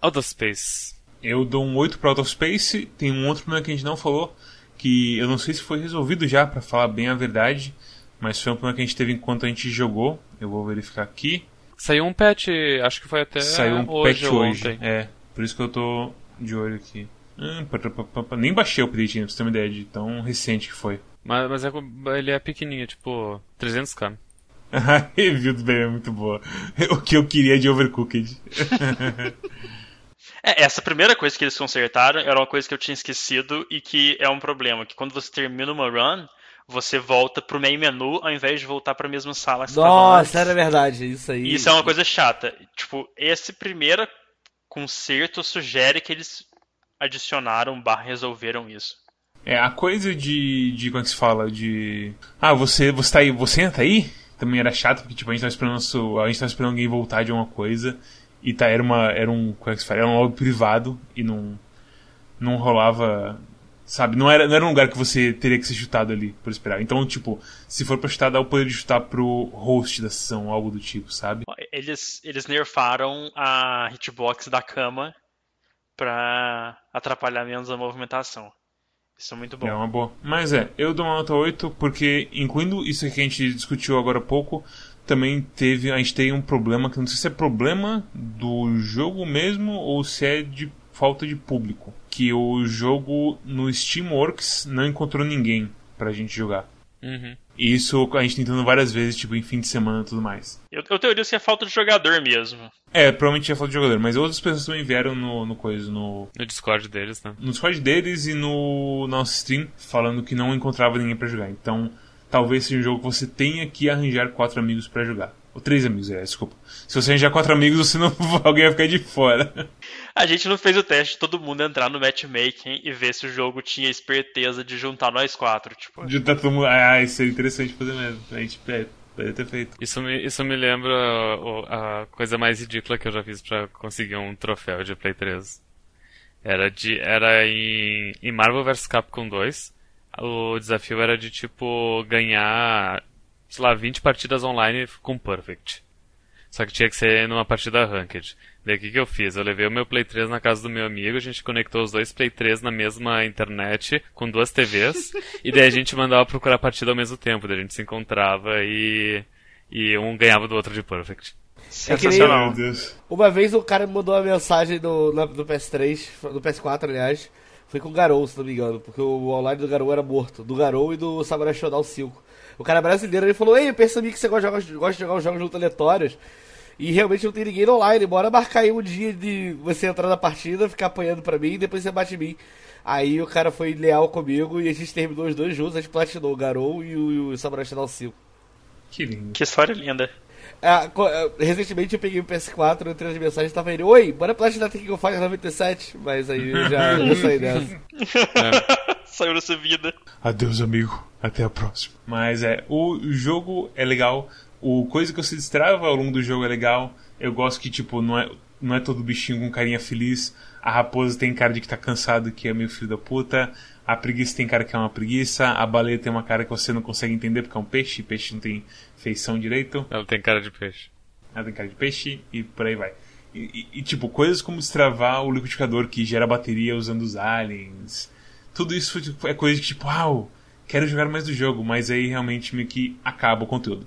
Out of Space. Eu dou um 8 para Out of Space. Tem um outro problema que a gente não falou, que eu não sei se foi resolvido já, para falar bem a verdade, mas foi um problema que a gente teve enquanto a gente jogou. Eu vou verificar aqui. Saiu um patch, acho que foi até Saiu um hoje patch hoje. É, por isso que eu tô de olho aqui. Hum, nem baixei o update pra você ter uma ideia de tão recente que foi. Mas, mas é, ele é pequenininho, tipo 300k. A review do BM é muito boa. O que eu queria de Overcooked. é, essa primeira coisa que eles consertaram era uma coisa que eu tinha esquecido e que é um problema, que quando você termina uma run, você volta pro main menu ao invés de voltar para a mesma sala que Nossa, era verdade, isso aí. Isso é uma coisa chata. Tipo, esse primeiro conserto sugere que eles adicionaram barra resolveram isso. É, a coisa de, de como é que se fala, de... Ah, você, você tá aí, você entra aí? Também era chato, porque tipo, a gente tava esperando, a gente tava esperando alguém voltar de uma coisa e tá, era uma, era um, como é que se fala, era um log privado e não, não rolava, sabe, não era, não era um lugar que você teria que ser chutado ali por esperar. Então, tipo, se for pra chutar, dá o poder de chutar pro host da sessão, algo do tipo, sabe? Eles, eles nerfaram a hitbox da cama para atrapalhar menos a movimentação. Isso é muito bom. É uma boa. Mas é, eu dou uma nota 8 porque, incluindo isso que a gente discutiu agora há pouco, também teve, a gente tem um problema que não sei se é problema do jogo mesmo ou se é de falta de público. Que o jogo no Steamworks não encontrou ninguém pra gente jogar. Uhum. E isso a gente tentando várias vezes, tipo, em fim de semana e tudo mais. Eu, eu teoria que é falta de jogador mesmo. É, provavelmente é falta de jogador, mas outras pessoas também vieram no, no coisa, no... No Discord deles, né? No Discord deles e no nosso stream, falando que não encontrava ninguém para jogar. Então, talvez seja um jogo que você tenha que arranjar quatro amigos para jogar. Ou três amigos, é, desculpa. Se você arranjar quatro amigos, você não, alguém vai ficar de fora. A gente não fez o teste de todo mundo entrar no matchmaking e ver se o jogo tinha esperteza de juntar nós quatro, tipo. Juntar todo mundo. Ah, isso é interessante fazer mesmo. A gente é, poderia ter feito. Isso me, isso me lembra a, a coisa mais ridícula que eu já fiz para conseguir um troféu de Play 3. Era, de, era em, em Marvel vs Capcom 2. O desafio era de, tipo, ganhar sei lá, 20 partidas online com Perfect. Só que tinha que ser numa partida ranked. Daí o que, que eu fiz? Eu levei o meu Play 3 na casa do meu amigo, a gente conectou os dois Play 3 na mesma internet, com duas TVs, e daí a gente mandava procurar partida ao mesmo tempo. Daí a gente se encontrava e, e um ganhava do outro de Perfect. Sensacional. É uma vez o cara me mandou uma mensagem no, no PS3, no PS4, aliás, foi com o Garou, se não me engano, porque o online do Garou era morto. Do Garou e do Samurai Shodown 5. O cara brasileiro ele falou: Ei, eu percebi que você gosta de, jogar, gosta de jogar os jogos de luta aleatórios. E realmente não tem ninguém online. Bora marcar aí um dia de você entrar na partida, ficar apanhando pra mim e depois você bate em mim. Aí o cara foi leal comigo e a gente terminou os dois juntos. A gente platinou o Garou e o, o Samurai Channel 5. Que lindo. Que história linda. É, recentemente eu peguei o PS4, entrei nas mensagens e tava ele, oi, bora platinar Tekken of Fighters 97. Mas aí eu já, já saí dessa. É. Saiu dessa vida. Adeus, amigo. Até a próxima. Mas é, o jogo é legal. O coisa que você destrava ao longo do jogo é legal. Eu gosto que, tipo, não é. não é todo bichinho com carinha feliz. A raposa tem cara de que tá cansado, que é meio filho da puta. A preguiça tem cara que é uma preguiça. A baleia tem uma cara que você não consegue entender porque é um peixe. Peixe não tem feição direito. Ela tem cara de peixe. Ela tem cara de peixe e por aí vai. E, e, e tipo, coisas como destravar o liquidificador que gera bateria usando os aliens. Tudo isso é coisa que, tipo, uau, quero jogar mais do jogo, mas aí realmente meio que acaba o conteúdo.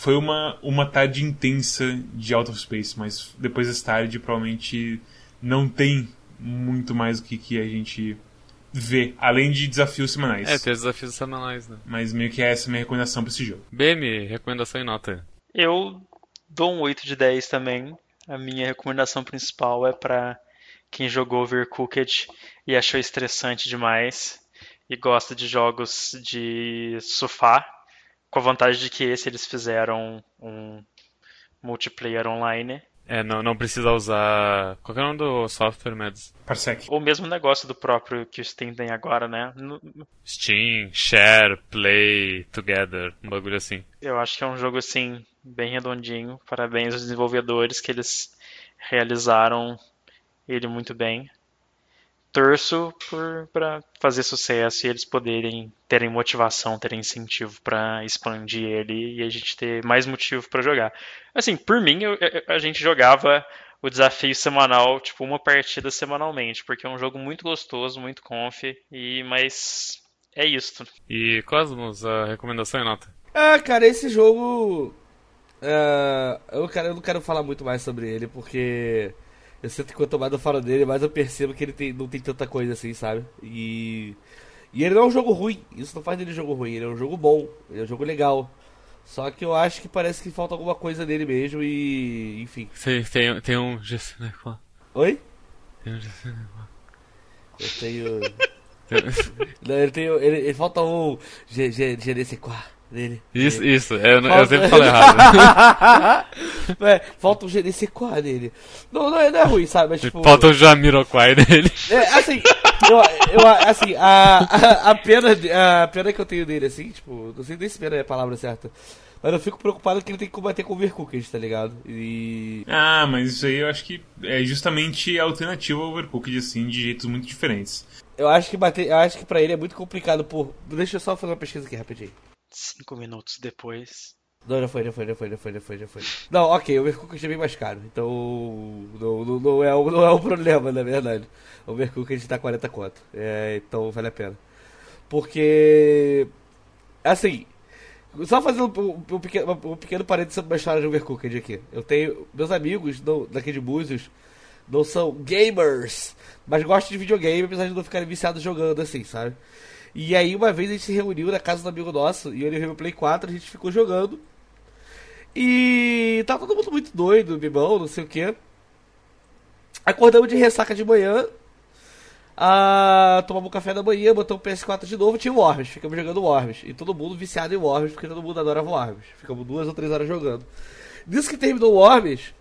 Foi uma, uma tarde intensa de Out of Space, mas depois dessa tarde provavelmente não tem muito mais o que, que a gente vê, além de desafios semanais. É, tem desafios semanais, né? Mas meio que essa é a minha recomendação pra esse jogo. BM, recomendação em nota. Eu dou um 8 de 10 também. A minha recomendação principal é para quem jogou Overcooked e achou estressante demais e gosta de jogos de sofá, com a vantagem de que esse eles fizeram um multiplayer online. É, não, não precisa usar. Qual é o nome do software, Mads? Parsec. O mesmo negócio do próprio que o Steam tem agora, né? No- Steam, Share, Play, Together, um bagulho assim. Eu acho que é um jogo assim bem redondinho. Parabéns aos desenvolvedores que eles realizaram ele muito bem. Torço para fazer sucesso e eles poderem terem motivação, terem incentivo para expandir ele e a gente ter mais motivo para jogar. Assim, por mim, eu- eu- a gente jogava o desafio semanal, tipo uma partida semanalmente, porque é um jogo muito gostoso, muito conf e mas é isso. E Cosmos, a recomendação em nota. Ah, cara, esse jogo. é, eu, quero, eu não quero falar muito mais sobre ele, porque eu sinto que quanto mais eu falo dele, mais eu percebo que ele tem- não tem tanta coisa assim, sabe? E. E ele não é um jogo ruim, isso não faz dele um jogo ruim, ele é um jogo bom, ele é um jogo legal. Só que eu acho que parece que falta alguma coisa nele mesmo e. Enfim. Tem, tem, tem um GC Necó. Oi? Tem um GC Necó. Eu tenho. não, ele tem. Ele, ele falta um. G, G, GDC4 dele. Isso, isso. É, Eu, eu Falta- sempre falo errado. É, falta um GDC4 nele. Não, não é, não é ruim, sabe? Mas tipo. Falta o Jamiroquai dele. É, assim, eu, eu, assim, a, a, a pena, a pena que eu tenho dele, assim, tipo, não sei nem se pena é a palavra certa. Mas eu fico preocupado que ele tem que combater com o Overcooked, tá ligado? E. Ah, mas isso aí eu acho que é justamente a alternativa ao Overcooked, assim, de jeitos muito diferentes. Eu acho que bater. Eu acho que pra ele é muito complicado por. Deixa eu só fazer uma pesquisa aqui rapidinho. Cinco minutos depois. Não, já foi, já foi, já foi, já foi, já foi, já foi. Não, ok, o Overcooked é bem mais caro. Então. Não, não, não, é, não é o problema, na verdade. O Overcooked tá 40 conto. É, então vale a pena. Porque. Assim. Só fazendo um, um pequeno, um pequeno parênteses sobre uma história de Overcooked aqui. Eu tenho. Meus amigos não, daqui de Búzios não são gamers, mas gostam de videogame, apesar de não ficarem viciados jogando assim, sabe? E aí uma vez a gente se reuniu na casa do amigo nosso e ele veio Play 4, a gente ficou jogando. E tava todo mundo muito doido, bibão, não sei o que. Acordamos de ressaca de manhã. Ah, tomamos um café da manhã, botamos o PS4 de novo, tinha o Worms, ficamos jogando Worms. E todo mundo viciado em Worms, porque todo mundo adora Worms. Ficamos duas ou três horas jogando. Nisso que terminou o Worms,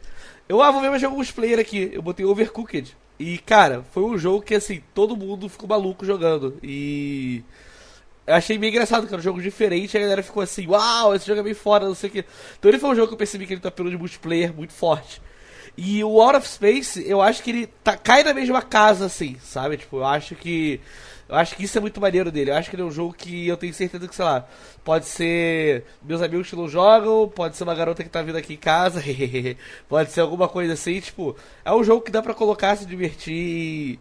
eu, ah, vou ver mais jogo multiplayer aqui. Eu botei Overcooked. E, cara, foi um jogo que, assim, todo mundo ficou maluco jogando. E. Eu achei meio engraçado, que era um jogo diferente. A galera ficou assim, uau, esse jogo é bem foda, não sei o que. Então ele foi um jogo que eu percebi que ele tem um apelo de multiplayer muito forte. E o Out of Space, eu acho que ele tá, cai na mesma casa, assim, sabe? Tipo, eu acho que. Eu acho que isso é muito maneiro dele. Eu acho que ele é um jogo que eu tenho certeza que, sei lá, pode ser meus amigos que não jogam, pode ser uma garota que tá vindo aqui em casa, pode ser alguma coisa assim, tipo, é um jogo que dá pra colocar, se divertir.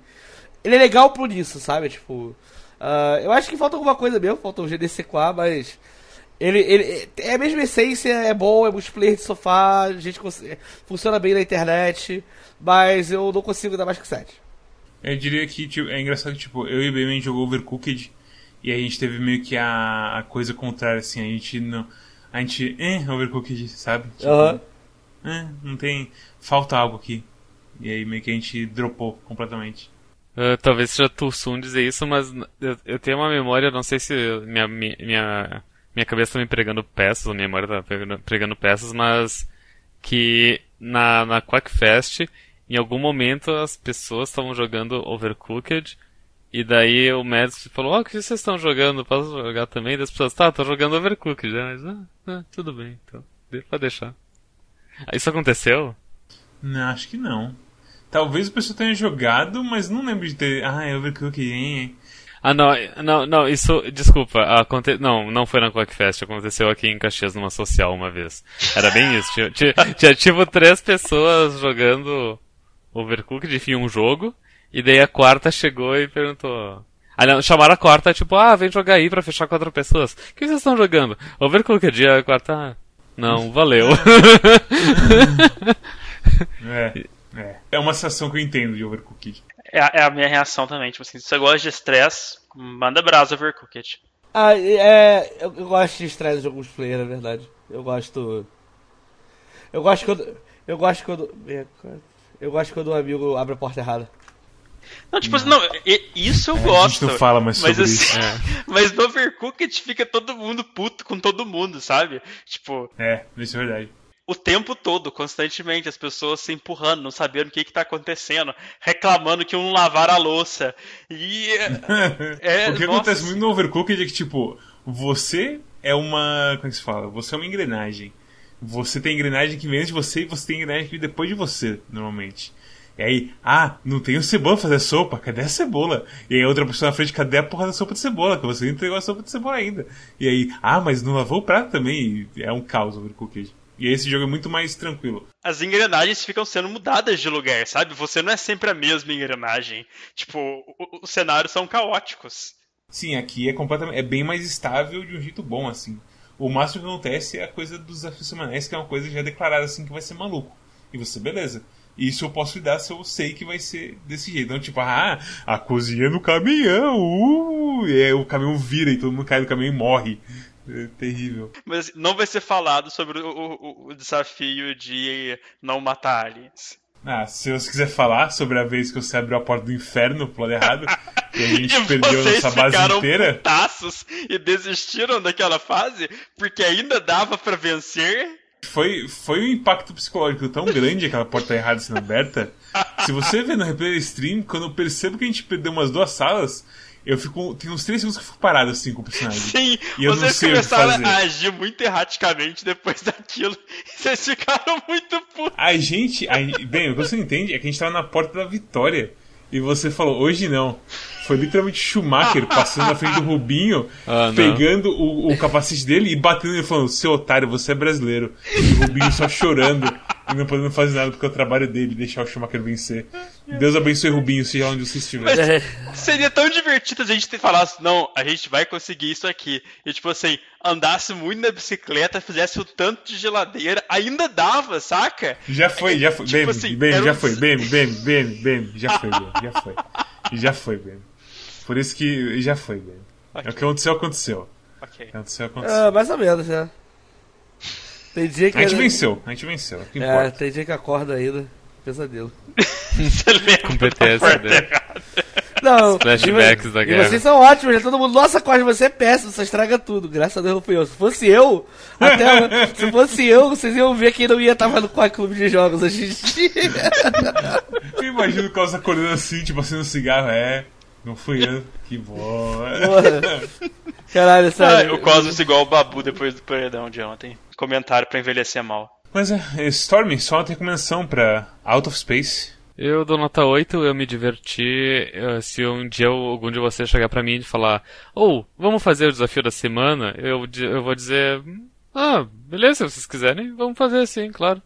Ele é legal por isso, sabe? Tipo, ah, eu acho que falta alguma coisa mesmo, falta um GDC4, mas ele, ele é a mesma essência, é bom, é multiplayer de sofá, a gente funciona bem na internet, mas eu não consigo dar mais que 7. Eu diria que tipo, é engraçado que tipo, eu e o BM a gente jogou Overcooked e a gente teve meio que a, a coisa contrária, assim, a gente não. A gente. Eh, Overcooked, sabe? Tipo, eh, não tem. Falta algo aqui. E aí meio que a gente dropou completamente. Uh, talvez seja soon dizer isso, mas eu, eu tenho uma memória, não sei se minha, minha, minha, minha cabeça tá me pregando peças, ou minha memória tá pregando, pregando peças, mas que na, na Quackfest, em algum momento as pessoas estavam jogando Overcooked, e daí o Mads falou, ó, o que vocês estão jogando? Posso jogar também? E as pessoas, tá, tô jogando Overcooked, né? Mas, ah, ah, tudo bem, então, de- pode deixar. Ah, Isso aconteceu? Não, acho que não. Talvez o pessoal tenha jogado, mas não lembro de ter. Ah, é Overcooked, hein? Ah, não, não, não, isso, desculpa, aconte... não, não foi na Quackfest, aconteceu aqui em Caxias numa social uma vez. Era bem isso, tinha, tinha, tinha tipo três pessoas jogando Overcooked, enfim, um jogo, e daí a quarta chegou e perguntou... Ah, não, chamaram a quarta, tipo, ah, vem jogar aí pra fechar quatro pessoas. O que vocês estão jogando? Overcooked, e a quarta, ah, não, valeu. é, é. É uma sensação que eu entendo de Overcooked. É, a- é a minha reação também. Tipo assim, se você gosta de estresse, manda brasa Overcooked. Ah, é. Eu, eu gosto de estresse de jogos player, na verdade. Eu gosto. Eu gosto quando. Eu gosto quando. Eu gosto quando um amigo abre a porta errada. Não, tipo assim, não, isso eu É, gosto. a gente não fala mais mas, sobre assim, isso. mas no Overcooked fica todo mundo puto com todo mundo, sabe? Tipo, É, isso é verdade. o tempo todo, constantemente, as pessoas se empurrando, não sabendo o que, que tá acontecendo, reclamando que um não lavaram a louça. E. É, o que nossa. acontece muito no Overcooked é que, tipo, você é uma. Como é que se fala? Você é uma engrenagem. Você tem engrenagem que vem antes de você e você tem engrenagem que vem depois de você, normalmente. E aí, ah, não tem o cebola pra fazer sopa, cadê a cebola? E aí outra pessoa na frente, cadê a porra da sopa de cebola? Que você não entregou a sopa de cebola ainda. E aí, ah, mas não lavou o prato também. E é um caos o Overcooked. E aí esse jogo é muito mais tranquilo. As engrenagens ficam sendo mudadas de lugar, sabe? Você não é sempre a mesma engrenagem. Tipo, os cenários são caóticos. Sim, aqui é completamente. É bem mais estável de um jeito bom, assim. O máximo que acontece é a coisa dos desafios semanais, que é uma coisa já declarada assim que vai ser maluco. E você, beleza. Isso eu posso lidar se eu sei que vai ser desse jeito. Não, tipo, ah, a cozinha no caminhão, uh, e aí o caminhão vira e todo mundo cai no caminhão e morre. É terrível. Mas assim, não vai ser falado sobre o, o- o desafio de não matar aliens. Ah, se você quiser falar sobre a vez que você abriu a porta do inferno pro lado errado e a gente E perdeu vocês nossa base ficaram inteira. putaços e desistiram daquela fase porque ainda dava pra vencer. Foi, foi um impacto psicológico tão grande aquela porta errada sendo aberta. Se você vê no replay stream, quando eu percebo que a gente perdeu umas duas salas, eu fico. Tem uns três segundos que eu fico parado assim com o personagem. Sim, E eu não vocês sei o que começaram a agir muito erraticamente depois daquilo. E vocês ficaram muito putos. A gente. a- bem, o que você não entende é que a gente tava na porta da vitória. E você falou, hoje não. Foi literalmente Schumacher passando na frente do Rubinho, Ah, pegando o, o capacete dele e batendo ele falando, seu otário, você é brasileiro. E o Rubinho só chorando e não podendo fazer nada porque é o trabalho dele deixar o Schumacher vencer. Deus abençoe Rubinho, seja onde você estiver. Mas seria tão divertido se a gente te falasse, não, a gente vai conseguir isso aqui. E tipo assim, andasse muito na bicicleta, fizesse o tanto de geladeira, ainda dava, saca? Já foi, já foi. Tipo Bem, assim, bem, já um- foi. Bem, bem, bem, bem, já foi, bem, já foi. Já foi, bem. Por isso que já foi, bem. É o que aconteceu, aconteceu. Ok. O que aconteceu, aconteceu. Ah, mais ou menos, né? Tem dia que. A gente venceu, a gente venceu. É o que É, importa. tem dia que acorda ainda. Pesadelo. Você lembra Com PTSD. Não, Flashbacks e, da e guerra. vocês são ótimos, né? Todo mundo, nossa, Cosme, você é péssimo, você estraga tudo. Graças a Deus não fui eu. Se fosse eu, até se fosse eu, vocês iam ver que não ia estar no Quack Clube de Jogos hoje em dia. Eu imagino o Carlos acordando assim, tipo, acendendo um cigarro. É, não fui eu. Que bom. Caralho, Ah, sério. o Cosmos igual o Babu depois do paredão de ontem. Comentário pra envelhecer mal. Mas é, Stormy, só uma recomendação pra Out of Space. Eu dou nota 8, eu me diverti. eh, Se um dia algum de vocês chegar pra mim e falar, ou vamos fazer o desafio da semana, eu, eu vou dizer, ah, beleza, se vocês quiserem, vamos fazer sim, claro.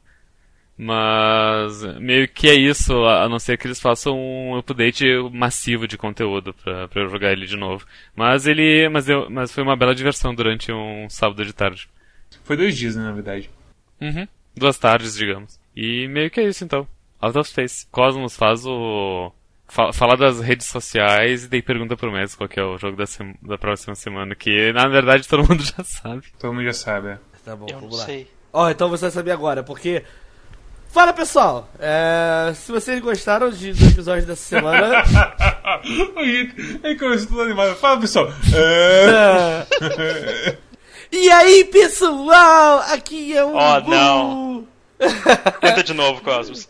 Mas meio que é isso, a a não ser que eles façam um update massivo de conteúdo pra, pra eu jogar ele de novo. Mas ele. Mas, eu, mas foi uma bela diversão durante um sábado de tarde. Foi dois dias, né, na verdade. Uhum. Duas tardes, digamos. E meio que é isso então. Out of Space. Cosmos faz o. fa- Fala das redes sociais e daí pergunta pro Messi qual que é o jogo da, da próxima semana, que na verdade todo mundo já sabe. Todo mundo já sabe, é. Tá bom, Eu não vamos lá. sei. Ó, então você vai saber agora, porque. Fala pessoal! É, se vocês gostaram de, do episódio dessa semana. Aí começou tudo animado. Fala, pessoal. É... e aí, pessoal! Aqui é o. Oh, Gugu. não. Tenta de novo, Cosmos.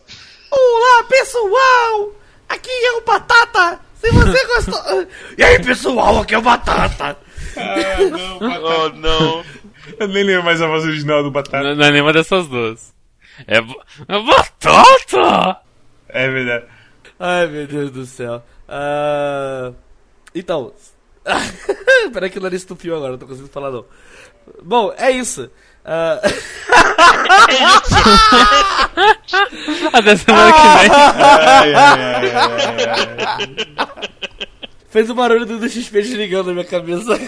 Olá, pessoal! Aqui é o Batata! Se você gostou. e aí, pessoal, aqui é o Batata! ah, não, Batata. Oh, não. Eu nem lembro mais a voz original do Batata. Não, não é nenhuma dessas duas. É, é batata! É verdade. Ai, meu Deus do céu. Uh, então. Peraí que o nariz estupiu agora, não tô conseguindo falar não. Bom, é isso. Uh... Até semana que vem. Fez o barulho do XP desligando na minha cabeça.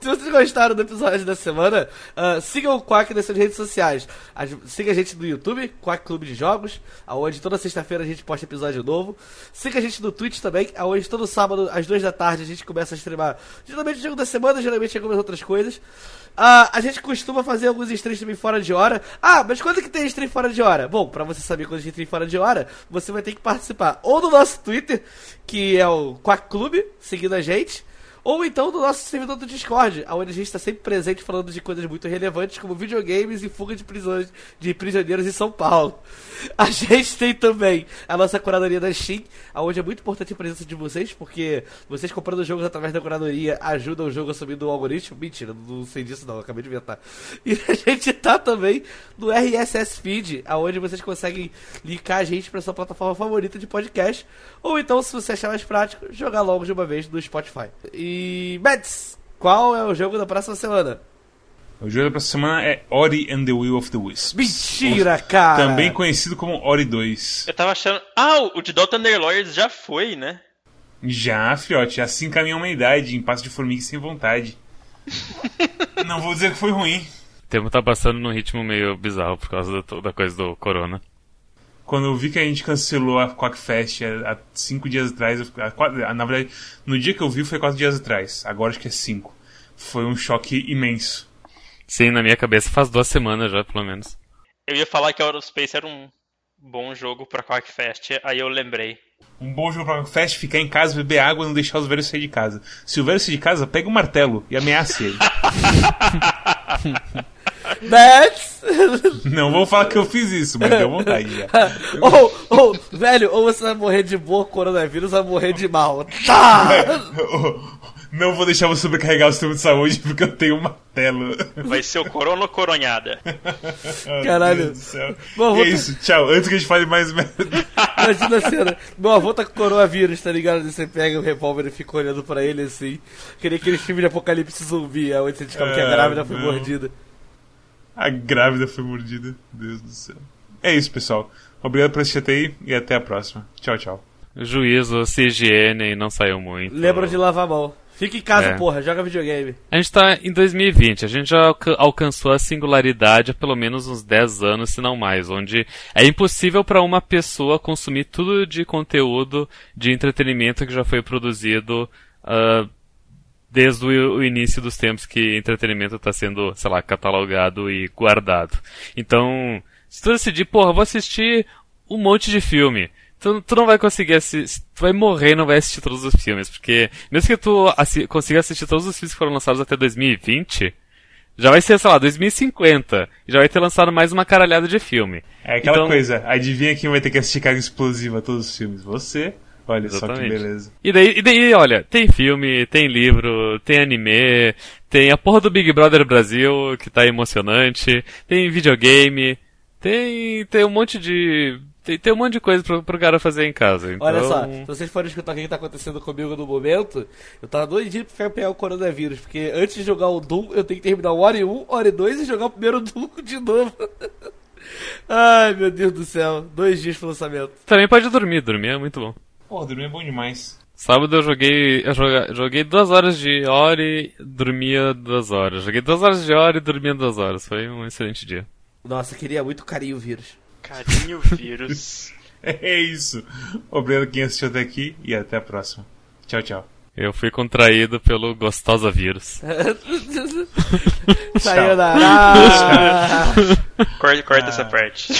Se vocês gostaram do episódio da semana, uh, sigam o Quack nas suas redes sociais. As, siga a gente no YouTube, Quack Clube de Jogos, aonde toda sexta-feira a gente posta episódio novo. Siga a gente no Twitch também, aonde todo sábado, às duas da tarde, a gente começa a streamar. Geralmente o jogo da semana, geralmente algumas outras coisas. Uh, a gente costuma fazer alguns streams também fora de hora. Ah, mas quando que tem stream fora de hora? Bom, pra você saber quando a gente tem fora de hora, você vai ter que participar ou do nosso Twitter, que é o Quack Clube, seguindo a gente ou então do nosso servidor do Discord, onde a gente está sempre presente falando de coisas muito relevantes como videogames e fuga de, prisões, de prisioneiros em São Paulo. A gente tem também a nossa curadoria da Steam, onde é muito importante a presença de vocês, porque vocês comprando jogos através da curadoria ajudam o jogo a subir do algoritmo. Mentira, não sei disso não, acabei de inventar. E a gente tá também no RSS Feed, onde vocês conseguem linkar a gente para sua plataforma favorita de podcast, ou então, se você achar mais prático, jogar logo de uma vez no Spotify. E, Mads, qual é o jogo da próxima semana? O jogo da próxima semana é Ori and the Will of the Wisps. Mentira, cara! Também conhecido como Ori 2. Eu tava achando. Ah, o de Dota Underlords já foi, né? Já, fiote, assim caminha a humanidade, em passo de formiga e sem vontade. Não vou dizer que foi ruim. O tempo tá passando num ritmo meio bizarro por causa da, da coisa do corona. Quando eu vi que a gente cancelou a Quackfest há cinco dias atrás, eu, a, na verdade, no dia que eu vi foi quatro dias atrás, agora acho que é cinco. Foi um choque imenso. Sim, na minha cabeça faz duas semanas já, pelo menos. Eu ia falar que Aerospace era um bom jogo pra Quackfest, aí eu lembrei. Um bom jogo pra Quackfest, ficar em casa, beber água e não deixar os velhos sair de casa. Se o velho sair de casa, pega um martelo e ameace ele. Mads! não vou falar que eu fiz isso, mas deu vontade já. ou, ou, velho, ou você vai morrer de boa coronavírus, ou vai morrer de mal. Tá! Não vou deixar você sobrecarregar o sistema de saúde porque eu tenho um martelo. Vai ser o corona ou coronhada? Caralho. Bom, é isso, tchau. Antes que a gente fale mais merda. Imagina a cena. Meu avô tá com coronavírus, tá ligado? Você pega o revólver e fica olhando pra ele assim. Queria aquele filme de apocalipse zumbi, onde você descobre que a grávida foi mordida. A grávida foi mordida. Deus do céu. É isso, pessoal. Obrigado por assistir até aí e até a próxima. Tchau, tchau. Juízo, se higiene e não saiu muito. Lembra de lavar a mão. Fica em casa, é. porra, joga videogame. A gente tá em 2020, a gente já alcançou a singularidade há pelo menos uns 10 anos, se não mais, onde é impossível para uma pessoa consumir tudo de conteúdo de entretenimento que já foi produzido uh, desde o, início dos tempos que entretenimento está sendo, sei lá, catalogado e guardado. Então, se tu decidir, porra, vou assistir um monte de filme tu, tu não vai conseguir assistir. Tu vai morrer e não vai assistir todos os filmes. Porque, mesmo que tu assi consiga assistir todos os filmes que foram lançados até 2020, já vai ser, sei lá, 2050. E já vai ter lançado mais uma caralhada de filme. É aquela então... coisa, adivinha quem vai ter que assistir carga explosiva a todos os filmes? Você. Olha Exatamente. só que beleza. E daí, e daí, olha, tem filme, tem livro, tem anime, tem a porra do Big Brother Brasil, que tá emocionante, tem videogame, tem, tem um monte de tem, tem um monte de coisa pro, pro cara fazer em casa. Então... Olha só, se vocês forem escutar o que tá acontecendo comigo no momento, eu tava doidinho pra pegar o coronavírus, porque antes de jogar o Doom, eu tenho que terminar o Ori 1, Ori 2 e jogar o primeiro Doom de novo. Ai, meu Deus do céu. Dois dias pro lançamento. Também pode dormir, dormir é muito bom. Pô, dormir é bom demais. Sábado eu joguei. Eu joguei, joguei duas horas de Ori dormia duas horas. Joguei duas horas de Ori e dormia duas horas. Foi um excelente dia. Nossa, queria muito carinho vírus. Carinho vírus. é isso. Obrigado quem assistiu até aqui e até a próxima. Tchau, tchau. Eu fui contraído pelo gostosa vírus. Sayonara! corta, corta essa parte.